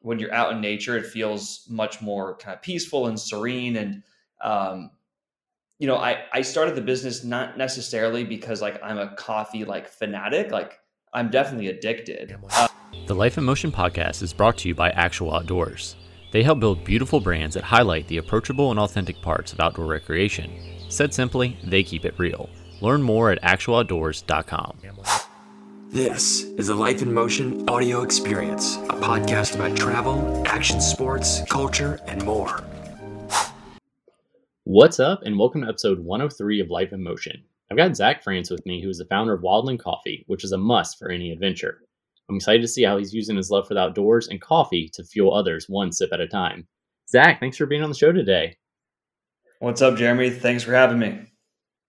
when you're out in nature, it feels much more kind of peaceful and serene. And um, you know, I I started the business not necessarily because like I'm a coffee like fanatic. Like I'm definitely addicted. Uh, the Life in Motion podcast is brought to you by Actual Outdoors. They help build beautiful brands that highlight the approachable and authentic parts of outdoor recreation. Said simply, they keep it real. Learn more at actualoutdoors.com. This is the Life in Motion audio experience, a podcast about travel, action sports, culture, and more. What's up, and welcome to episode 103 of Life in Motion. I've got Zach France with me, who is the founder of Wildland Coffee, which is a must for any adventure. I'm excited to see how he's using his love for the outdoors and coffee to fuel others one sip at a time. Zach, thanks for being on the show today. What's up, Jeremy? Thanks for having me.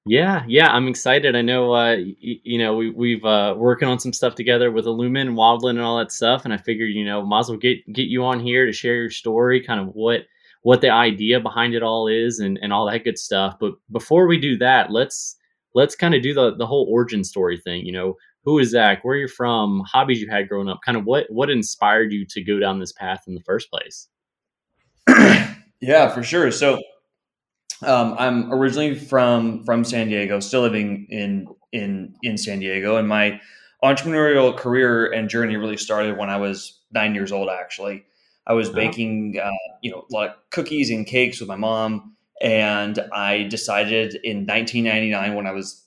Yeah, yeah, I'm excited. I know, uh, y- you know, we, we've uh, working on some stuff together with Illumin and Wildland and all that stuff, and I figured, you know, might as well get get you on here to share your story, kind of what what the idea behind it all is, and and all that good stuff. But before we do that, let's let's kind of do the the whole origin story thing. You know, who is Zach? Where you're from? Hobbies you had growing up? Kind of what what inspired you to go down this path in the first place? yeah, for sure. So um, I'm originally from from San Diego, still living in in in San Diego, and my entrepreneurial career and journey really started when I was nine years old. Actually, I was baking, uh, you know, a lot of cookies and cakes with my mom, and I decided in 1999 when I was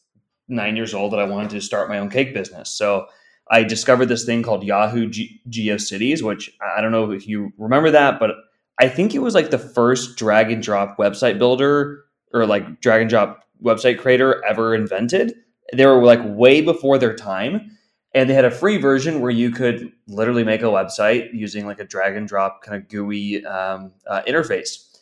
nine years old that I wanted to start my own cake business. So I discovered this thing called Yahoo Ge- GeoCities, which I don't know if you remember that, but I think it was like the first drag and drop website builder or like drag and drop website creator ever invented. They were like way before their time. And they had a free version where you could literally make a website using like a drag and drop kind of GUI um, uh, interface.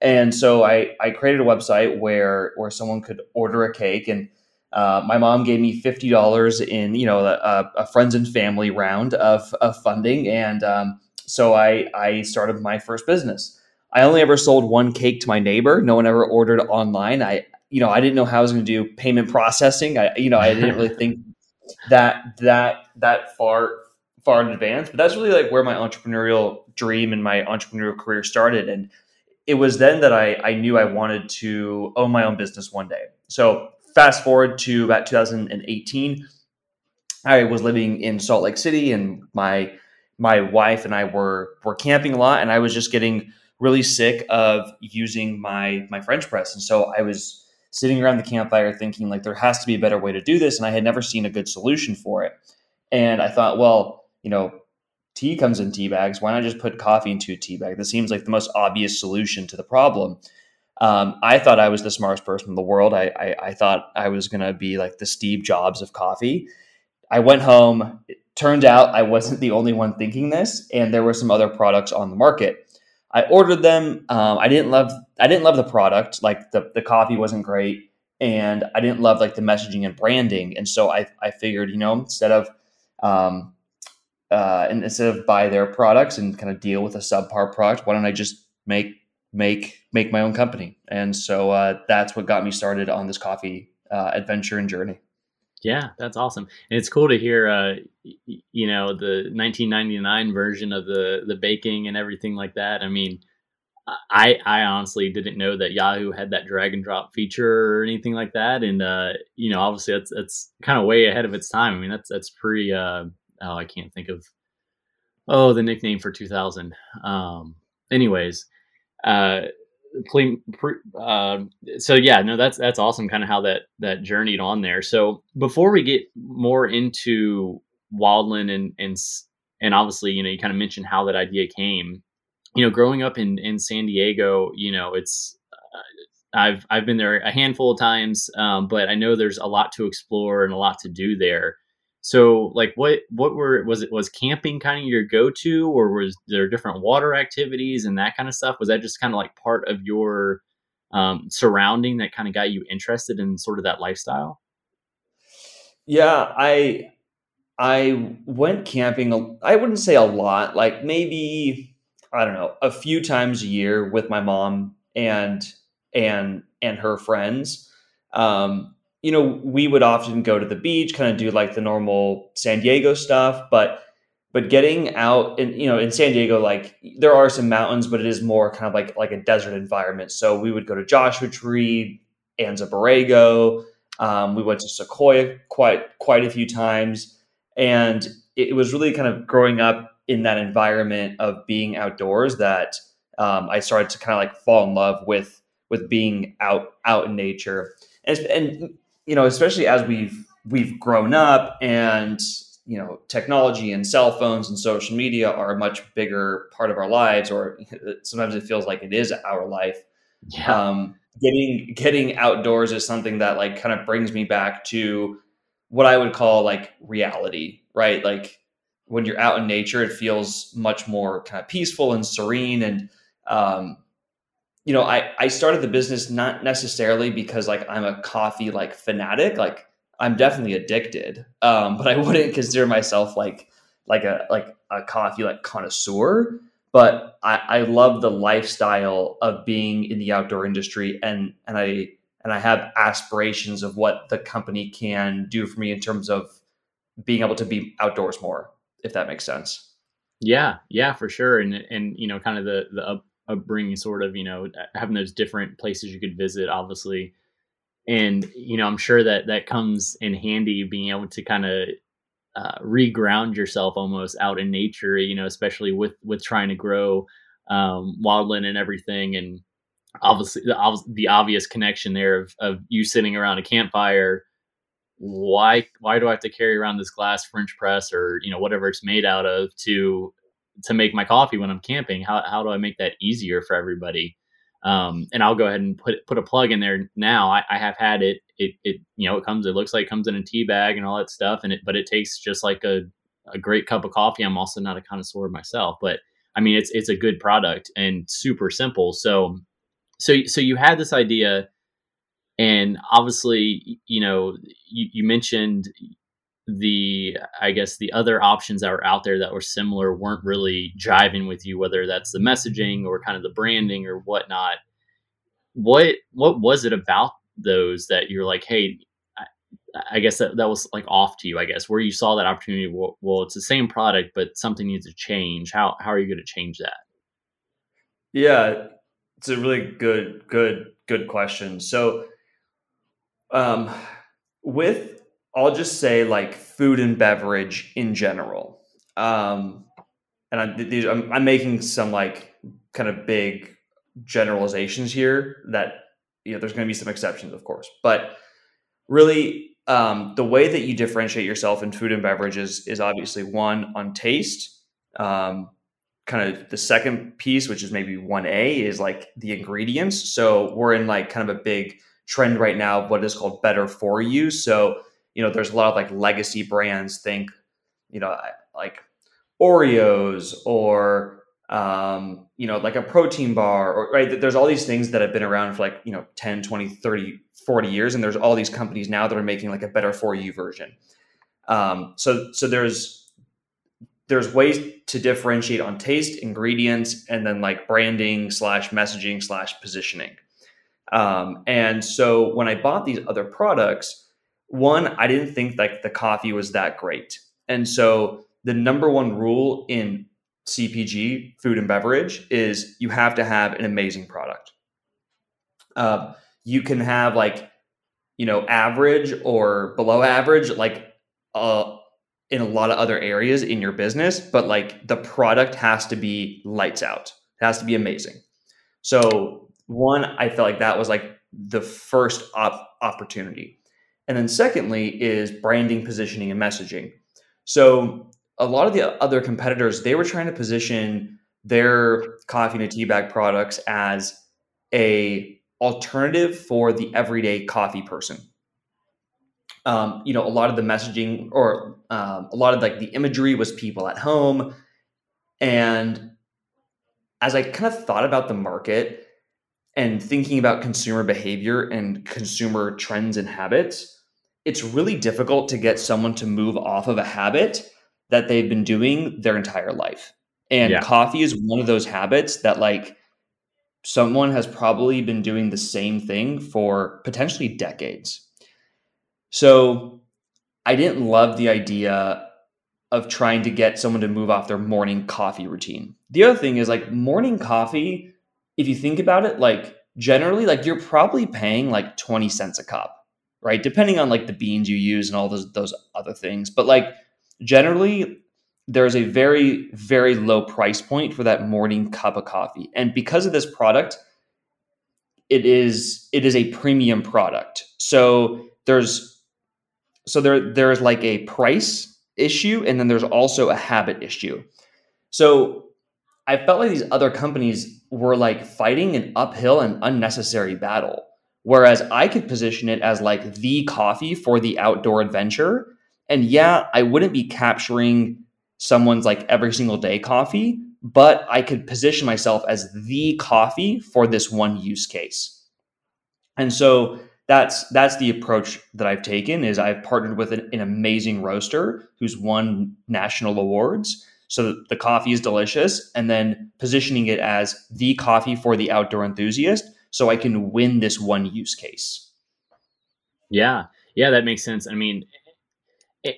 And so I, I created a website where where someone could order a cake, and uh, my mom gave me fifty dollars in you know a, a, friends and family round of, of funding, and um, so I I started my first business. I only ever sold one cake to my neighbor. No one ever ordered online. I you know I didn't know how I was going to do payment processing. I you know I didn't really think that that that far far in advance. But that's really like where my entrepreneurial dream and my entrepreneurial career started. And it was then that I I knew I wanted to own my own business one day. So fast forward to about 2018. I was living in Salt Lake City, and my my wife and I were were camping a lot, and I was just getting really sick of using my my French press, and so I was sitting around the campfire thinking like there has to be a better way to do this, and I had never seen a good solution for it. And I thought, well, you know, tea comes in tea bags. Why not just put coffee into a tea bag? This seems like the most obvious solution to the problem. Um, I thought I was the smartest person in the world. I, I, I thought I was going to be like the Steve Jobs of coffee. I went home. Turned out I wasn't the only one thinking this, and there were some other products on the market. I ordered them. Um, I didn't love. I didn't love the product. Like the the coffee wasn't great, and I didn't love like the messaging and branding. And so I I figured, you know, instead of um, uh, and instead of buy their products and kind of deal with a subpar product, why don't I just make make make my own company? And so uh, that's what got me started on this coffee uh, adventure and journey. Yeah, that's awesome, and it's cool to hear. Uh, you know, the 1999 version of the the baking and everything like that. I mean, I I honestly didn't know that Yahoo had that drag and drop feature or anything like that, and uh, you know, obviously that's that's kind of way ahead of its time. I mean, that's that's pretty. Uh, oh, I can't think of oh the nickname for 2000. Um, anyways, uh, uh, so yeah, no, that's that's awesome. Kind of how that that journeyed on there. So before we get more into Wildland and and and obviously, you know, you kind of mentioned how that idea came. You know, growing up in in San Diego, you know, it's uh, I've I've been there a handful of times, um, but I know there's a lot to explore and a lot to do there. So, like, what what were was it was camping kind of your go to, or was there different water activities and that kind of stuff? Was that just kind of like part of your um, surrounding that kind of got you interested in sort of that lifestyle? Yeah, I I went camping. I wouldn't say a lot, like maybe I don't know, a few times a year with my mom and and and her friends. Um, you know, we would often go to the beach, kind of do like the normal San Diego stuff, but but getting out and you know in San Diego, like there are some mountains, but it is more kind of like like a desert environment. So we would go to Joshua Tree, Anza Borrego. Um, we went to Sequoia quite quite a few times, and it, it, was really kind of growing up in that environment of being outdoors that um, I started to kind of like fall in love with with being out out in nature, and, and you know especially as we've we've grown up and you know technology and cell phones and social media are a much bigger part of our lives or sometimes it feels like it is our life yeah. um, getting getting outdoors is something that like kind of brings me back to what i would call like reality right like when you're out in nature it feels much more kind of peaceful and serene and um, you know i i started the business not necessarily because like i'm a coffee like fanatic like I'm definitely addicted, um, but I wouldn't consider myself like like a like a coffee like connoisseur. But I, I love the lifestyle of being in the outdoor industry, and and I and I have aspirations of what the company can do for me in terms of being able to be outdoors more, if that makes sense. Yeah, yeah, for sure, and and you know, kind of the the upbringing, sort of, you know, having those different places you could visit, obviously. And you know i'm sure that that comes in handy being able to kind of uh, reground yourself almost out in nature you know especially with with trying to grow um, wildland and everything. And obviously the, the obvious connection there of, of you sitting around a campfire why why do i have to carry around this glass french press or you know whatever it's made out of to to make my coffee when i'm camping how, how do i make that easier for everybody um, and I'll go ahead and put put a plug in there now. I, I, have had it. It it you know it comes. It looks like it comes in a tea bag and all that stuff. And it but it tastes just like a a great cup of coffee. I'm also not a connoisseur myself, but I mean it's it's a good product and super simple. So so so you had this idea, and obviously you know you, you mentioned the i guess the other options that were out there that were similar weren't really jiving with you whether that's the messaging or kind of the branding or whatnot. What what was it about those that you're like hey i, I guess that, that was like off to you i guess where you saw that opportunity? Well, well it's the same product but something needs to change. How how are you going to change that? Yeah it's a really good good good question. So um with I'll just say like food and beverage in general. Um, and I, these, I'm, I'm making some like kind of big generalizations here that you know there's going to be some exceptions, of course, but really um, the way that you differentiate yourself in food and beverages is obviously one on taste. Um, kind of the second piece, which is maybe one A, is like the ingredients. So we're in like kind of a big trend right now of what is called better for you. So you know, there's a lot of like legacy brands. Think, you know, like Oreos or um, you know, like a protein bar or right. There's all these things that have been around for like, you know, 10, 20, 30, 40 years. And there's all these companies now that are making like a better for you version. Um, so, so there's, there's ways to differentiate on taste, ingredients, and then like branding slash messaging slash positioning. Um, and so when I bought these other products, one, I didn't think like the coffee was that great. And so the number one rule in CPG, food and beverage, is you have to have an amazing product. Uh, you can have like, you know, average or below average, like uh, in a lot of other areas in your business, but like the product has to be lights out. It has to be amazing. So one, I felt like that was like the first op- opportunity. And then secondly is branding, positioning, and messaging. So a lot of the other competitors, they were trying to position their coffee and tea bag products as a alternative for the everyday coffee person. Um, you know, a lot of the messaging or um, a lot of like the imagery was people at home. And as I kind of thought about the market and thinking about consumer behavior and consumer trends and habits, it's really difficult to get someone to move off of a habit that they've been doing their entire life. And yeah. coffee is one of those habits that like someone has probably been doing the same thing for potentially decades. So I didn't love the idea of trying to get someone to move off their morning coffee routine. The other thing is like morning coffee, if you think about it, like generally, like you're probably paying like 20 cents a cup, right? Depending on like the beans you use and all those those other things. But like generally, there's a very, very low price point for that morning cup of coffee. And because of this product, it is it is a premium product. So there's so there there's like a price issue and then there's also a habit issue. So I felt like these other companies were like fighting an uphill and unnecessary battle. Whereas I could position it as like the coffee for the outdoor adventure. And yeah, I wouldn't be capturing someone's like every single day coffee, but I could position myself as the coffee for this one use case. And so that's that's the approach that I've taken is I've partnered with an, an amazing roaster who's won national awards. So the coffee is delicious and then positioning it as the coffee for the outdoor enthusiast so I can win this one use case. Yeah. Yeah, that makes sense. I mean,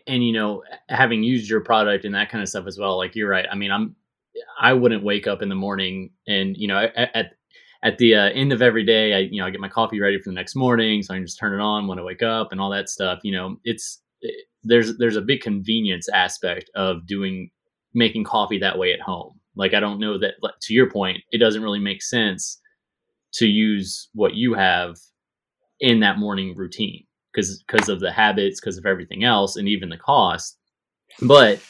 and you know, having used your product and that kind of stuff as well, like you're right. I mean, I'm I wouldn't wake up in the morning and you know at, at the uh, end of every day, I you know I get my coffee ready for the next morning, so I can just turn it on when I wake up and all that stuff. You know, it's it, there's there's a big convenience aspect of doing making coffee that way at home. Like I don't know that to your point, it doesn't really make sense to use what you have in that morning routine because because of the habits, because of everything else, and even the cost. But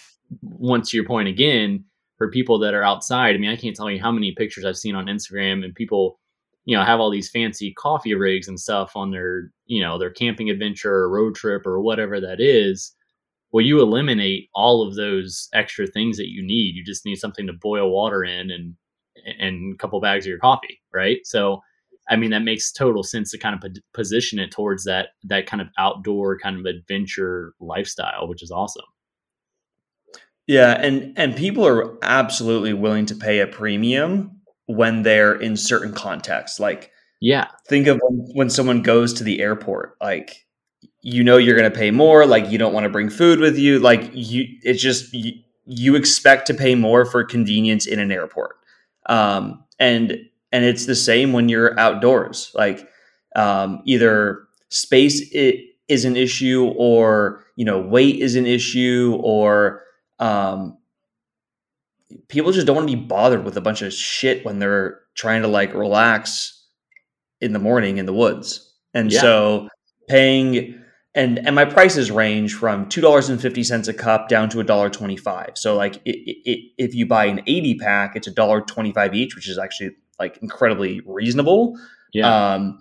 once your point again, for people that are outside. I mean, I can't tell you how many pictures I've seen on Instagram and people, you know, have all these fancy coffee rigs and stuff on their, you know, their camping adventure or road trip or whatever that is. Well, you eliminate all of those extra things that you need. You just need something to boil water in and and a couple bags of your coffee, right? So, I mean, that makes total sense to kind of position it towards that that kind of outdoor kind of adventure lifestyle, which is awesome. Yeah, and and people are absolutely willing to pay a premium when they're in certain contexts. Like, yeah, think of when someone goes to the airport. Like, you know, you're going to pay more. Like, you don't want to bring food with you. Like, you, it's just you, you expect to pay more for convenience in an airport. Um, and and it's the same when you're outdoors. Like, um, either space is an issue, or you know, weight is an issue, or um, people just don't want to be bothered with a bunch of shit when they're trying to like relax in the morning in the woods. And yeah. so paying and and my prices range from two dollars and fifty cents a cup down to a dollar twenty five. So like it, it, if you buy an eighty pack, it's a dollar twenty five each, which is actually like incredibly reasonable. Yeah. Um,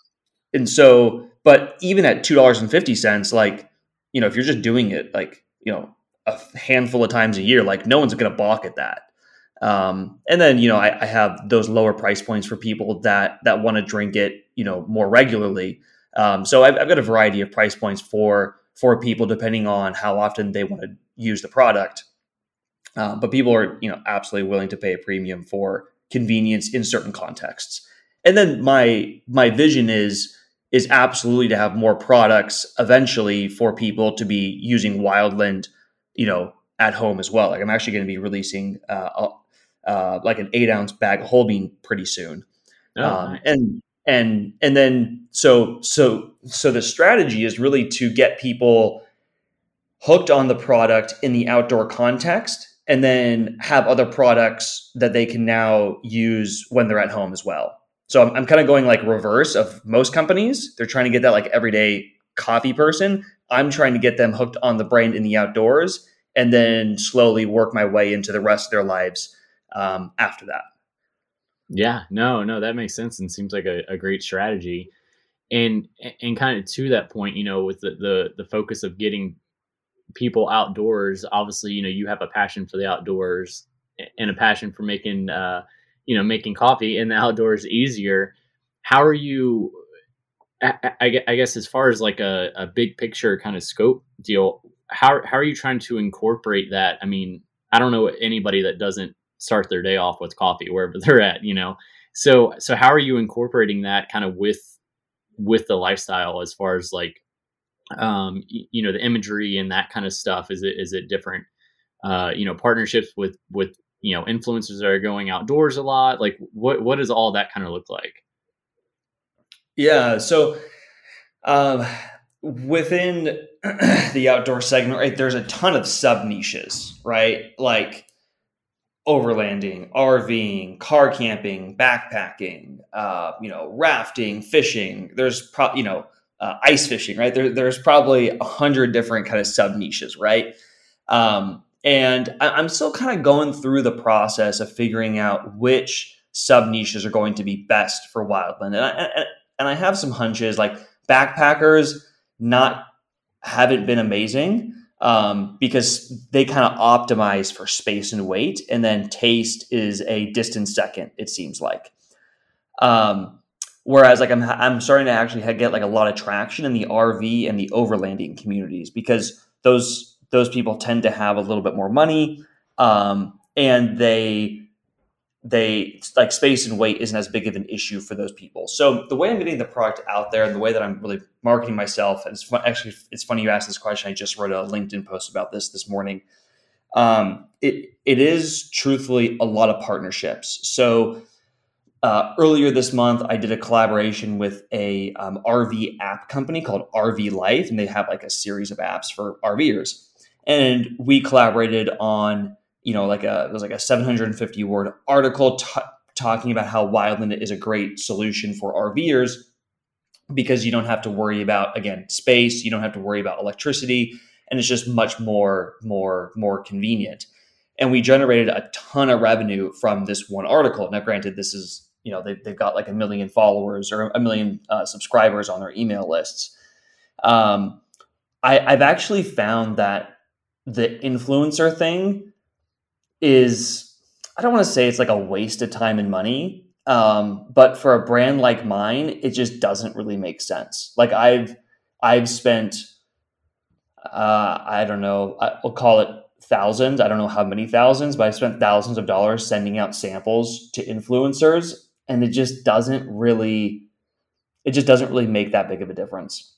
and so, but even at two dollars and fifty cents, like you know, if you're just doing it, like you know, a handful of times a year, like no one's going to balk at that. Um, and then you know I, I, have those lower price points for people that that want to drink it you know more regularly. Um, so I've, I've, got a variety of price points for for people depending on how often they want to use the product. Uh, but people are you know absolutely willing to pay a premium for convenience in certain contexts. And then my my vision is is absolutely to have more products eventually for people to be using Wildland you know, at home as well. Like I'm actually going to be releasing uh, uh, like an eight ounce bag of whole bean pretty soon. Oh, um, nice. And and and then so so so the strategy is really to get people hooked on the product in the outdoor context and then have other products that they can now use when they're at home as well. So I'm, I'm kind of going like reverse of most companies. They're trying to get that like everyday coffee person. I'm trying to get them hooked on the brand in the outdoors and then slowly work my way into the rest of their lives um, after that. Yeah, no, no, that makes sense and seems like a, a great strategy. And and kind of to that point, you know, with the, the the focus of getting people outdoors, obviously, you know, you have a passion for the outdoors and a passion for making uh, you know, making coffee in the outdoors easier. How are you I, I, guess as far as like a, a big picture kind of scope deal, how how are you trying to incorporate that? I mean, I don't know anybody that doesn't start their day off with coffee wherever they're at, you know. So so how are you incorporating that kind of with with the lifestyle as far as like um you know the imagery and that kind of stuff is it is it different uh, you know, partnerships with with you know influencers that are going outdoors a lot? Like, what what does all that kind of look like? Yeah, so um, within the outdoor segment, right, there's a ton of sub niches, right? Like overlanding, RVing, car camping, backpacking, uh, you know, rafting, fishing. There's pro- you know, uh, ice fishing, right? There, there's probably a hundred different kind of sub niches, right? Um, and I, am still kind of going through the process of figuring out which sub niches are going to be best for wildland. And I, and I have some hunches like backpackers not haven't been amazing um, because they kind of optimize for space and weight, and then taste is a distant second. It seems like. Um, whereas, like I'm I'm starting to actually get like a lot of traction in the RV and the overlanding communities because those those people tend to have a little bit more money, um, and they they like space and weight isn't as big of an issue for those people. So the way I'm getting the product out there and the way that I'm really marketing myself, and it's fun, actually it's funny you asked this question. I just wrote a LinkedIn post about this this morning. Um, it it is truthfully a lot of partnerships. So uh, earlier this month, I did a collaboration with a um, RV app company called RV Life, and they have like a series of apps for RVers. And we collaborated on you know, like a it was like a 750 word article t- talking about how Wildland is a great solution for RVers because you don't have to worry about again space, you don't have to worry about electricity, and it's just much more more more convenient. And we generated a ton of revenue from this one article. Now, granted, this is you know they've, they've got like a million followers or a million uh, subscribers on their email lists. Um, I, I've actually found that the influencer thing is I don't want to say it's like a waste of time and money, um, but for a brand like mine, it just doesn't really make sense. Like I've I've spent uh, I don't know I'll call it thousands. I don't know how many thousands, but I spent thousands of dollars sending out samples to influencers, and it just doesn't really it just doesn't really make that big of a difference.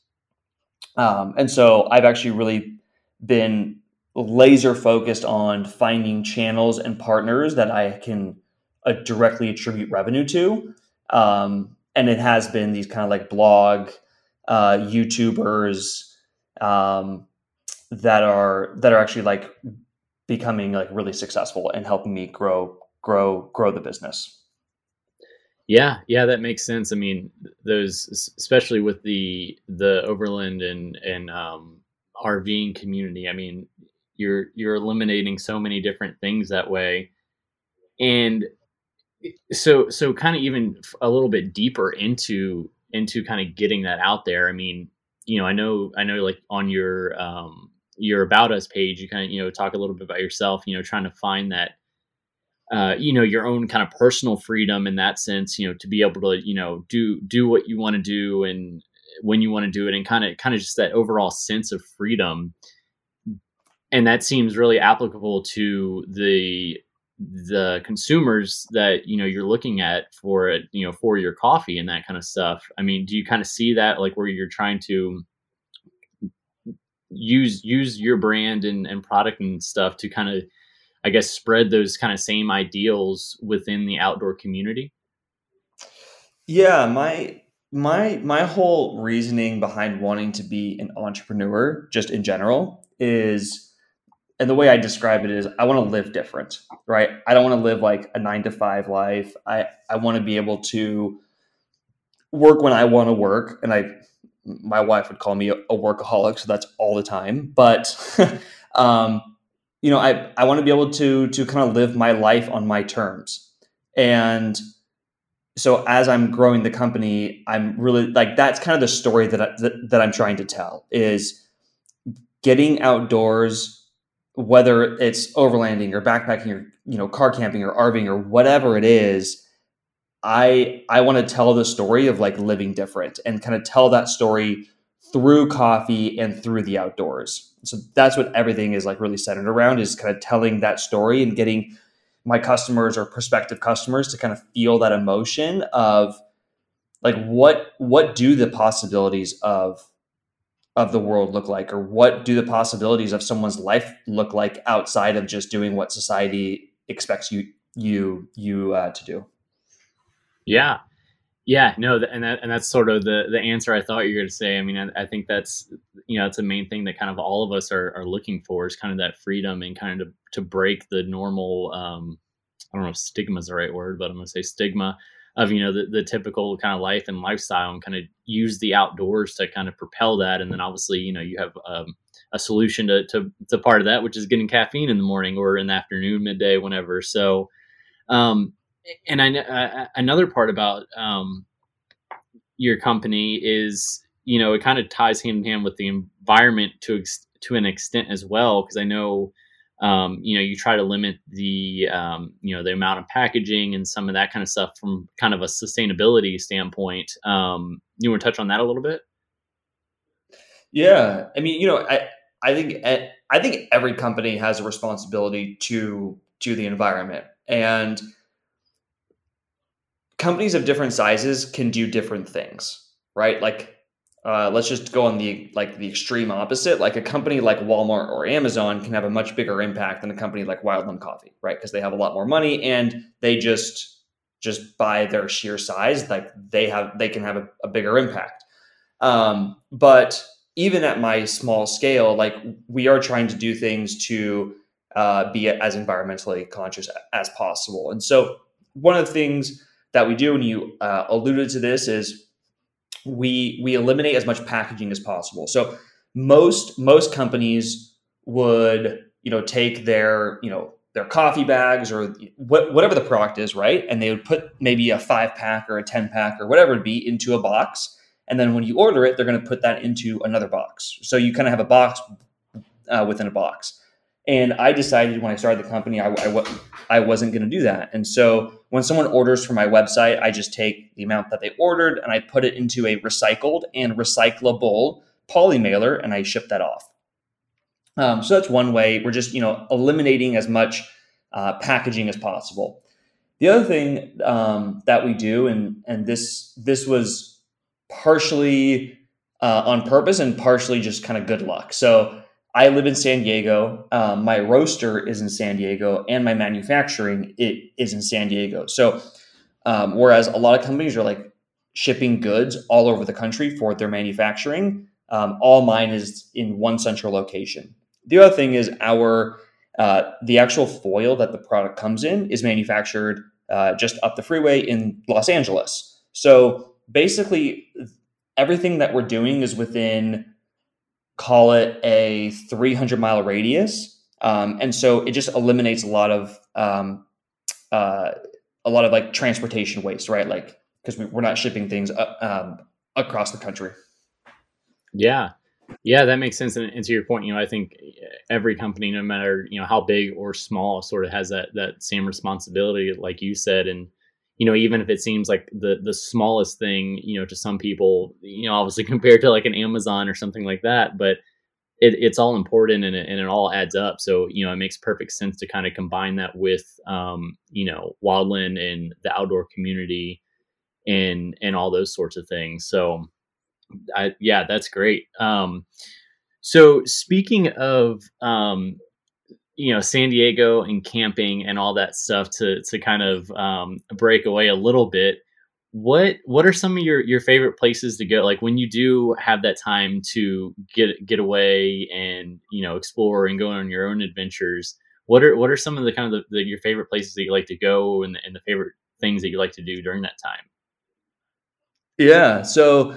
Um, and so I've actually really been laser focused on finding channels and partners that I can uh, directly attribute revenue to. Um, and it has been these kind of like blog uh, YouTubers um, that are that are actually like becoming like really successful and helping me grow grow grow the business. Yeah, yeah, that makes sense. I mean, those especially with the the overland and and um, RVing community. I mean, you're you're eliminating so many different things that way. And so so kind of even a little bit deeper into into kind of getting that out there i mean you know i know i know like on your um your about us page you kind of you know talk a little bit about yourself you know trying to find that uh, you know your own kind of personal freedom in that sense you know to be able to you know do do what you want to do and when you want to do it and kind of kind of just that overall sense of freedom and that seems really applicable to the the consumers that you know you're looking at for it you know for your coffee and that kind of stuff. I mean do you kind of see that like where you're trying to use use your brand and, and product and stuff to kind of i guess spread those kind of same ideals within the outdoor community? Yeah my my my whole reasoning behind wanting to be an entrepreneur just in general is and the way I describe it is I want to live different, right? I don't want to live like a nine to five life. I, I want to be able to work when I want to work. And I, my wife would call me a, workaholic. So that's all the time. But, um, you know, I, I want to be able to, to kind of live my life on my terms. And so as I'm growing the company, I'm really like, that's kind of the story that, I, that, that I'm trying to tell is getting outdoors whether it's overlanding or backpacking or you know car camping or RVing or whatever it is, I I want to tell the story of like living different and kind of tell that story through coffee and through the outdoors. So that's what everything is like really centered around is kind of telling that story and getting my customers or prospective customers to kind of feel that emotion of like what what do the possibilities of of the world look like or what do the possibilities of someone's life look like outside of just doing what society expects you you you uh, to do? Yeah. Yeah no and that, and that's sort of the the answer i thought you were going to say. I mean I, I, think that's you know it's a main thing that kind of all of us are, are looking for is kind of that freedom and kind of to, to break the normal um i don't know if stigma is the right word but i'm going to say stigma of you know the, the typical kind of life and lifestyle and kind of use the outdoors to kind of propel that. And then obviously you know you have um, a solution to, to, to part of that which is getting caffeine in the morning or in the afternoon midday whenever. So um and i uh, another part about um your company is you know it kind of ties hand in hand with the environment to to an extent as well because i know um, you know, you try to limit the, um, you know, the amount of packaging and some of that kind of stuff from kind of a sustainability standpoint. Um, you want to touch on that a little bit? Yeah, I mean, you know, I I think I think every company has a responsibility to to the environment, and companies of different sizes can do different things, right? Like uh, let's just go on the like the extreme opposite. Like a company like Walmart or Amazon can have a much bigger impact than a company like Wildland Coffee, right? Because they have a lot more money and they just just by their sheer size, like they have they can have a, a bigger impact. Um, but even at my small scale, like we are trying to do things to uh, be as environmentally conscious as possible. And so one of the things that we do, and you uh, alluded to this, is we we eliminate as much packaging as possible. So most most companies would you know take their you know their coffee bags or what, whatever the product is, right? And they would put maybe a five pack or a 10 pack or whatever it be into a box. And then when you order it, they're going to put that into another box. So you kind of have a box uh, within a box. And I decided when I started the company, I, I, I wasn't going to do that. And so when someone orders from my website, I just take the amount that they ordered and I put it into a recycled and recyclable poly mailer and I ship that off. Um, so that's one way. We're just you know eliminating as much uh, packaging as possible. The other thing um, that we do, and and this this was partially uh, on purpose and partially just kind of good luck. So I live in San Diego. Um, my roaster is in San Diego, and my manufacturing it is in San Diego. So, um, whereas a lot of companies are like shipping goods all over the country for their manufacturing, um, all mine is in one central location. The other thing is our uh, the actual foil that the product comes in is manufactured uh, just up the freeway in Los Angeles. So basically, everything that we're doing is within call it a 300 mile radius. Um, and so it just eliminates a lot of um, uh, a lot of like transportation waste, right? Like because we, are not shipping things uh, um, across the country. Yeah, yeah, that makes sense. And, and, to your point, you know, I think every company, no matter you know how big or small, sort of has that that same responsibility, like you said, and you know, even if it seems like the the smallest thing, you know, to some people, you know, obviously compared to like an Amazon or something like that, but it, it's all important and it, and it all adds up. So, you know, it makes perfect sense to kind of combine that with, um, you know, wildland and the outdoor community and, and all those sorts of things. So, I, yeah, that's great. Um, so speaking of, um, you know San Diego and camping and all that stuff to to kind of um, break away a little bit. What what are some of your your favorite places to go? Like when you do have that time to get get away and you know explore and go on your own adventures. What are what are some of the kind of the, the, your favorite places that you like to go and, and the favorite things that you like to do during that time? Yeah, so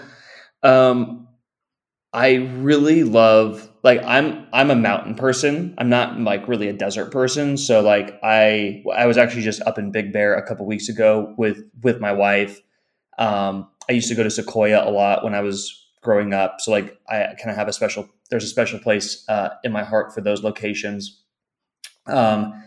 um, I really love like I'm I'm a mountain person. I'm not like really a desert person. So like I I was actually just up in Big Bear a couple weeks ago with with my wife. Um, I used to go to Sequoia a lot when I was growing up. So like I kind of have a special there's a special place uh, in my heart for those locations. Um,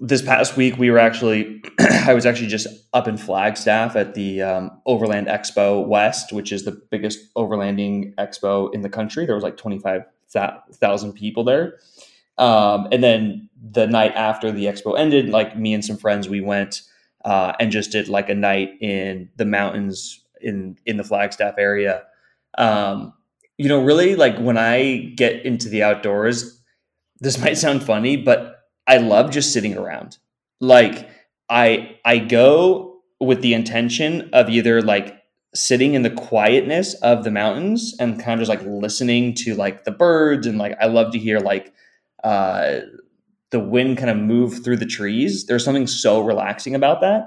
this past week we were actually i was actually just up in flagstaff at the um, overland expo west which is the biggest overlanding expo in the country. There was like 25000 people there. Um, and then the night after the expo ended like me and some friends we went uh, and just did like a night in the mountains in in the flagstaff area. Um, you know, really like when I get into the outdoors, this might sound funny, but I love just sitting around. Like I I go with the intention of either like sitting in the quietness of the mountains and kind of just like listening to like the birds and like I love to hear like uh the wind kind of move through the trees. There's something so relaxing about that.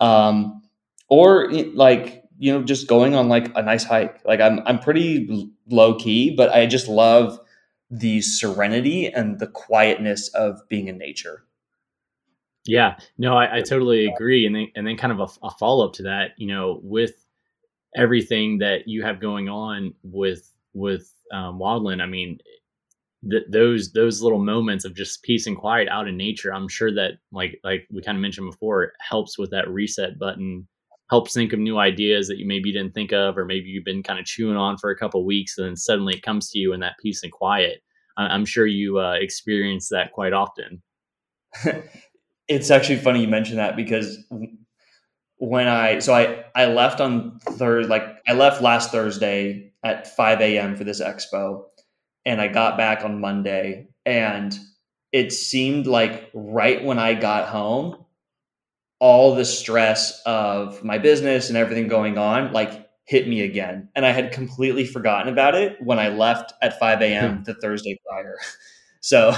Um or like you know just going on like a nice hike. Like I'm I'm pretty low key, but I just love the serenity and the quietness of being in nature. Yeah, no, I, I totally agree. And then, and then kind of a, a follow up to that, you know, with everything that you have going on with with um, Wildland, I mean, th- those those little moments of just peace and quiet out in nature, I'm sure that like like we kind of mentioned before, helps with that reset button, helps think of new ideas that you maybe didn't think of, or maybe you've been kind of chewing on for a couple weeks, and then suddenly it comes to you in that peace and quiet. I'm sure you uh, experience that quite often. it's actually funny you mentioned that because when I so I I left on third like I left last Thursday at 5 a.m. for this expo and I got back on Monday and it seemed like right when I got home all the stress of my business and everything going on like hit me again and I had completely forgotten about it when I left at 5 a.m. Hmm. the Thursday prior so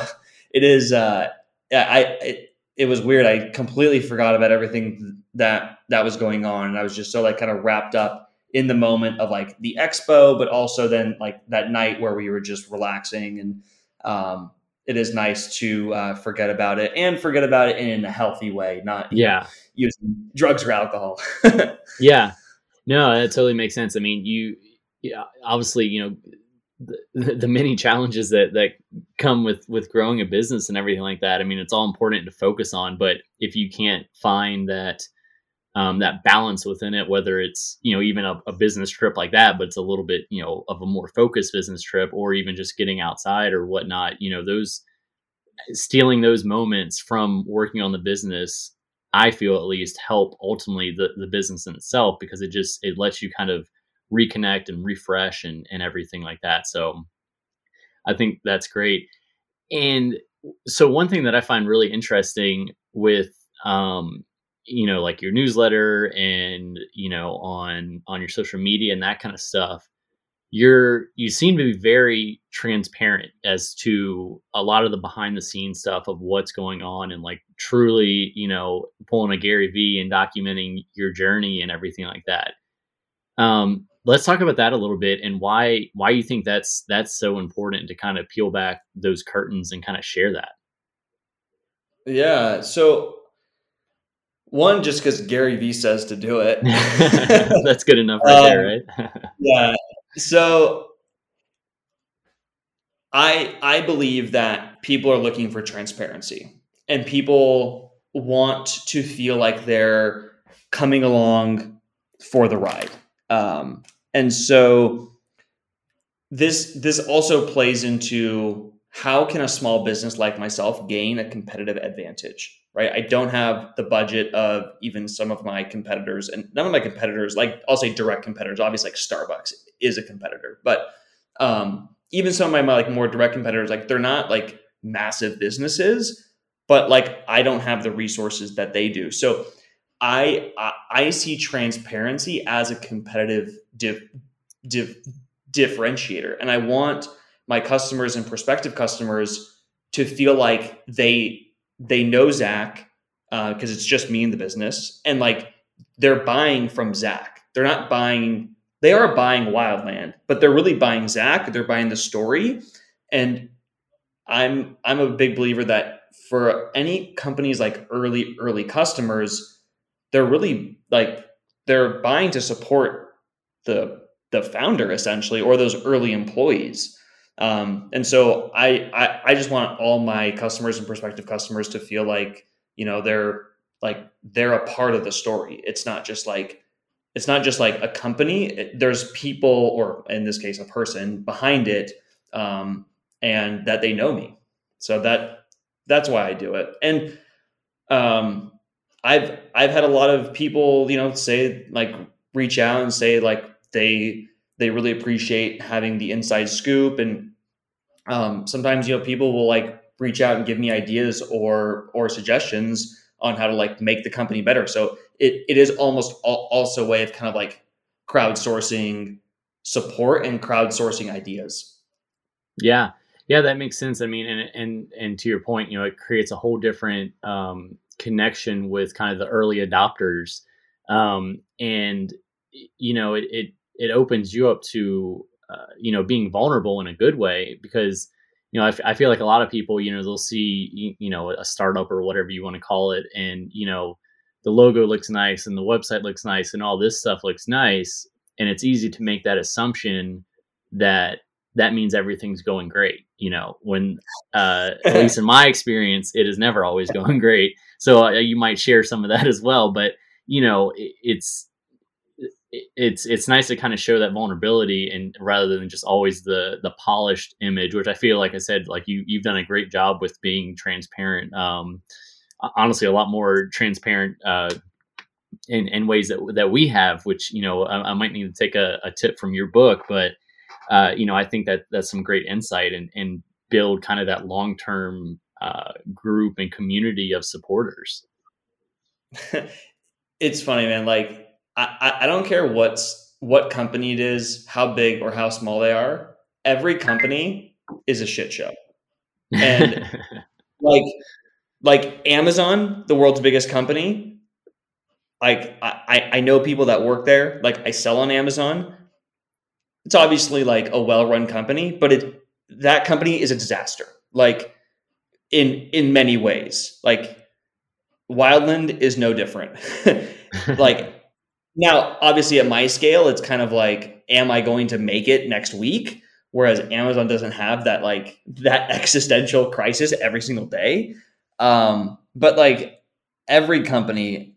it is uh I it, it was weird. I completely forgot about everything that that was going on, and I was just so like kind of wrapped up in the moment of like the expo, but also then like that night where we were just relaxing. And um, it is nice to uh, forget about it and forget about it in a healthy way, not yeah using drugs or alcohol. yeah, no, that totally makes sense. I mean, you yeah, obviously you know the, the many challenges that that come with with growing a business and everything like that. I mean, it's all important to focus on, but if you can't find that um, that balance within it, whether it's you know even a, a, business trip like that, but it's a little bit you know of a more focused business trip, or even just getting outside or whatnot, you know those stealing those moments from working on the business, I feel at least help ultimately the the business in itself because it just it lets you kind of reconnect and refresh and, and everything like that. So I think that's great. And so one thing that I find really interesting with um, you know, like your newsletter and, you know, on on your social media and that kind of stuff, you're you seem to be very transparent as to a lot of the behind the scenes stuff of what's going on and like truly, you know, pulling a Gary Vee and documenting your journey and everything like that. Um, let's talk about that a little bit and why why you think that's that's so important to kind of peel back those curtains and kind of share that yeah so one just because gary vee says to do it. That's good enough right um, there right? Yeah. So i i believe that people are looking for transparency and people want to feel like they're coming along for the ride. Um, and so this this also plays into how can a small business like myself gain a competitive advantage right? I don't have the budget of even some of my competitors and none of my competitors like i'll say direct competitors obviously like starbucks is a competitor but um, even some of my, like more direct competitors like they're not like massive businesses but like i don't have the resources that they do. So I, I see transparency as a competitive dif, dif, differentiator, and I want my customers and prospective customers to feel like they they know Zach because uh, it's just me in the business, and like they're buying from Zach. They're not buying. They are buying Wildland, but they're really buying Zach. They're buying the story, and I'm I'm a big believer that for any companies like early early customers they're really like they're buying to support the the founder essentially or those early employees um, and so I, I i just want all my customers and prospective customers to feel like you know they're like they're a part of the story. It's not just like it's not just like a company. It, there's people or in this case a person behind it um, and that they know me. So that that's why i do it. And um, I've I've had a lot of people, you know, say like reach out and say like they they really appreciate having the inside scoop. And um, sometimes you know people will like reach out and give me ideas or or suggestions on how to like make the company better. So it, it is almost all, also a way of kind of like crowdsourcing support and crowdsourcing ideas. Yeah. Yeah that makes sense. I mean and and and to your point you know it creates a whole different um, connection with kind of the early adopters. Um, and you know it, it it opens you up to uh, you know being vulnerable in a good way because you know I, f- I feel like a lot of people you know they'll see you, you know a startup or whatever you want to call it and you know the logo looks nice and the website looks nice and all this stuff looks nice and it's easy to make that assumption that that means everything's going great you know when uh, at least in my experience it is never always going great. So uh, you might share some of that as well but you know it, it's it's it's nice to kind of show that vulnerability and rather than just always the the polished image which i feel like i said like you you've done a great job with being transparent um honestly a lot more transparent uh in, in ways that that we have which you know i, I might need to take a, a, tip from your book but uh you know i think that that's some great insight and and build kind of that long-term uh, group and community of supporters. It's funny man like I, I don't care what's what company it is, how big or how small they are. Every company is a shit show. And like like Amazon, the world's biggest company, like I, I know people that work there. Like I sell on Amazon. It's obviously like a well-run company, but it that company is a disaster. Like in in many ways. Like Wildland is no different. like now, obviously, at my scale, it's kind of like, am I going to make it next week? Whereas Amazon doesn't have that like that existential crisis every single day. Um, but like every company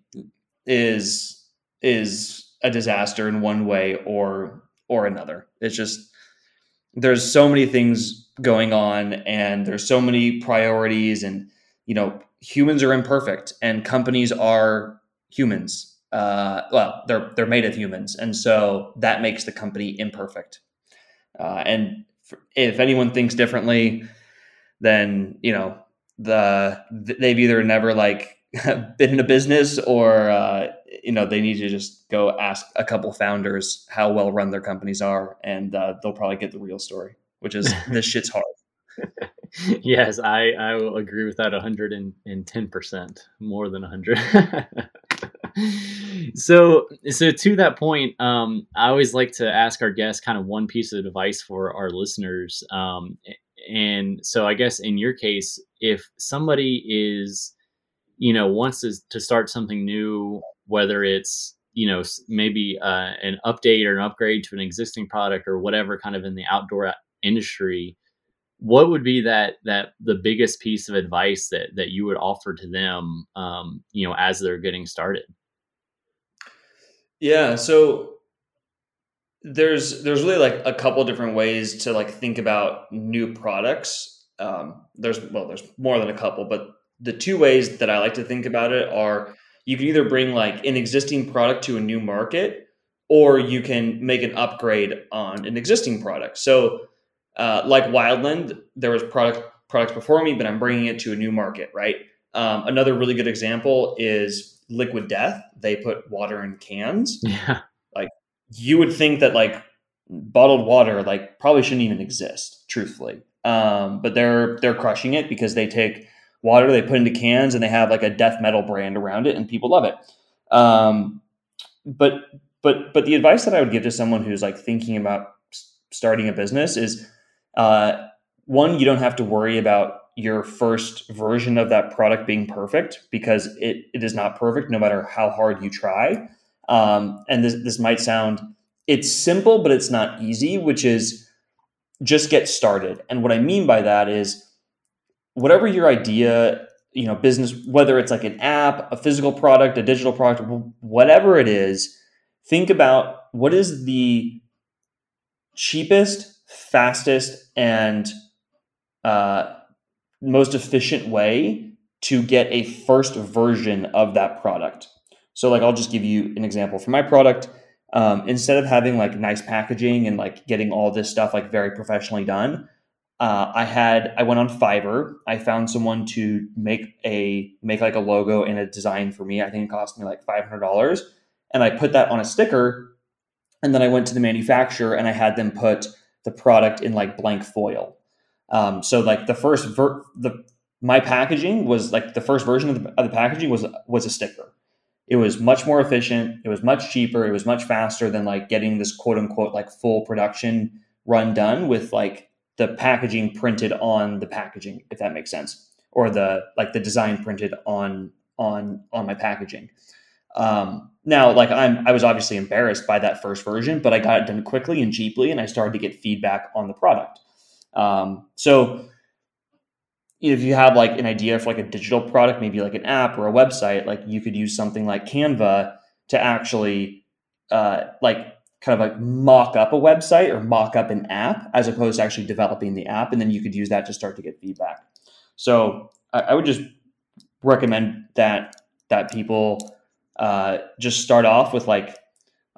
is is a disaster in one way or or another. It's just there's so many things going on and there's so many priorities and you know humans are imperfect and companies are humans uh, well, they're they're made of humans, and so that makes the company imperfect. Uh, and if anyone thinks differently, then you know the they've either never like been in a business or uh, you know they need to just go ask a couple founders how well run their companies are, and uh, they'll probably get the real story, which is this shit's hard. yes, I, I will agree with that 110%, more than 100. So so to that point um, i always like to ask our guests kind of one piece of advice for our listeners. Um, and so i guess in your case if somebody is you know wants to, to start something new whether it's you know maybe uh, an update or an upgrade to an existing product or whatever kind of in the outdoor industry what would be that that the biggest piece of advice that that you would offer to them um, you know as they're getting started yeah, so there's there's really like a couple different ways to like think about new products. Um, there's well, there's more than a couple, but the two ways that I like to think about it are you can either bring like an existing product to a new market, or you can make an upgrade on an existing product. So, uh, like Wildland, there was product products before me, but I'm bringing it to a new market, right? Um, another really good example is liquid death. They put water in cans. Yeah. Like you would think that like bottled water like probably shouldn't even exist truthfully. Um, but they're they're crushing it because they take water they put into cans and they have like a death metal brand around it and people love it. Um, but but but the advice that i would give to someone who's like thinking about starting a business is uh, one you don't have to worry about your first version of that product being perfect because it, it is not perfect no matter how hard you try. Um, and this, this might sound, it's simple, but it's not easy, which is just get started. And what I mean by that is whatever your idea, you know, business, whether it's like an app, a physical product, a digital product, whatever it is, think about what is the cheapest, fastest, and uh, most efficient way to get a first version of that product. So, like, I'll just give you an example. For my product, um, instead of having like nice packaging and like getting all this stuff like very professionally done, uh, I had I went on Fiverr. I found someone to make a make like a logo and a design for me. I think it cost me like five hundred dollars, and I put that on a sticker. And then I went to the manufacturer and I had them put the product in like blank foil. Um, so like the first ver- the my packaging was like the first version of the, of the packaging was was a sticker. It was much more efficient. It was much cheaper. It was much faster than like getting this quote unquote like full production run done with like the packaging printed on the packaging, if that makes sense, or the like the design printed on on on my packaging. Um, now, like I'm, I was obviously embarrassed by that first version, but I got it done quickly and cheaply, and I started to get feedback on the product. Um, so, if you have like an idea for like a digital product, maybe like an app or a website, like you could use something like Canva to actually uh, like kind of like mock up a website or mock up an app as opposed to actually developing the app. And then you could use that to start to get feedback. So I, I would just recommend that that people uh, just start off with like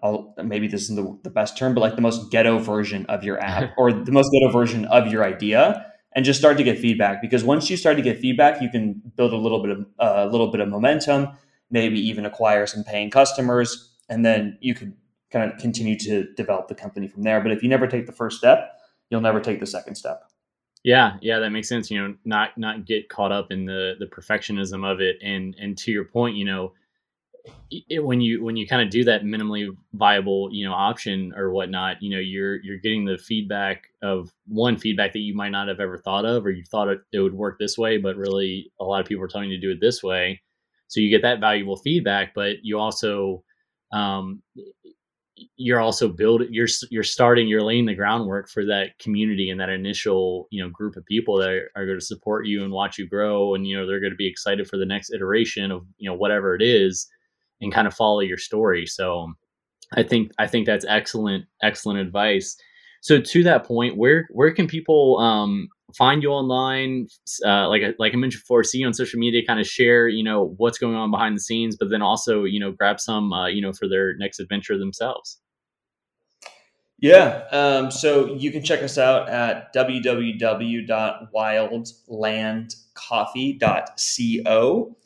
I'll, maybe this isn't the, the best term, but like the most ghetto version of your app or the most ghetto version of your idea, and just start to get feedback. Because once you start to get feedback, you can build a little bit of uh, a little bit of momentum, maybe even acquire some paying customers, and then you could kind of continue to develop the company from there. But if you never take the first step, you'll never take the second step. Yeah, yeah, that makes sense. You know, not not get caught up in the the perfectionism of it, and and to your point, you know, it, when you when you kind of do that minimally viable, you know, option or whatnot, you know, you're you're getting the feedback of one feedback that you might not have ever thought of, or you thought it, it would work this way, but really a lot of people are telling you to do it this way. So you get that valuable feedback, but you also um, you're also building you're you're starting you're laying the groundwork for that community and that initial you know group of people that are, are going to support you and watch you grow and you know they're going to be excited for the next iteration of you know whatever it is and kind of follow your story. So i think i think that's excellent excellent advice. So to that point where where can people um find you online? Uh, like like i mentioned before see you on social media kind of share you know what's going on behind the scenes but then also you know grab some uh, you know for their next adventure themselves. Yeah um, so you can check us out at www.wildlandcoffee.co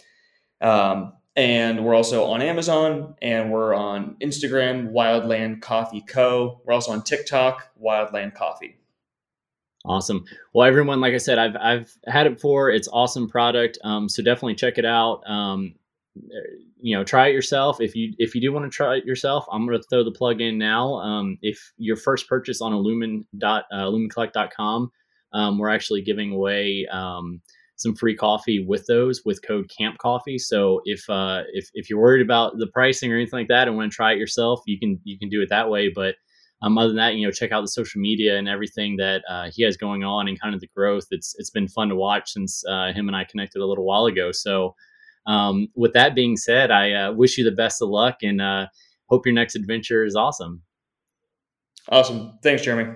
um, and we're also on amazon and we're on instagram wildland coffee co we're also on tiktok wildland coffee Awesome. Well, everyone, like I said, I've I've had it before. It's awesome product. Um, so definitely check it out. Um, you know, try it yourself. If you if you do want to try it yourself, I'm going to throw the plug in now. Um, if your first purchase on Illumin dot uh, um, we're actually giving away um, some free coffee with those with code Camp Coffee. So if uh, if if you're worried about the pricing or anything like that and want to try it yourself, you can you can do it that way. But um, other than that, you know, check out the social media and everything that uh, he has going on and kind of the growth. It's it's been fun to watch since uh, him and I connected a little while ago. So, um, with that being said, I uh, wish you the best of luck and uh, hope your next adventure is awesome. Awesome. Thanks, Jeremy.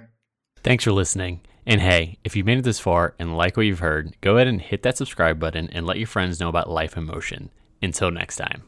Thanks for listening. And hey, if you've made it this far and like what you've heard, go ahead and hit that subscribe button and let your friends know about Life in Motion. Until next time.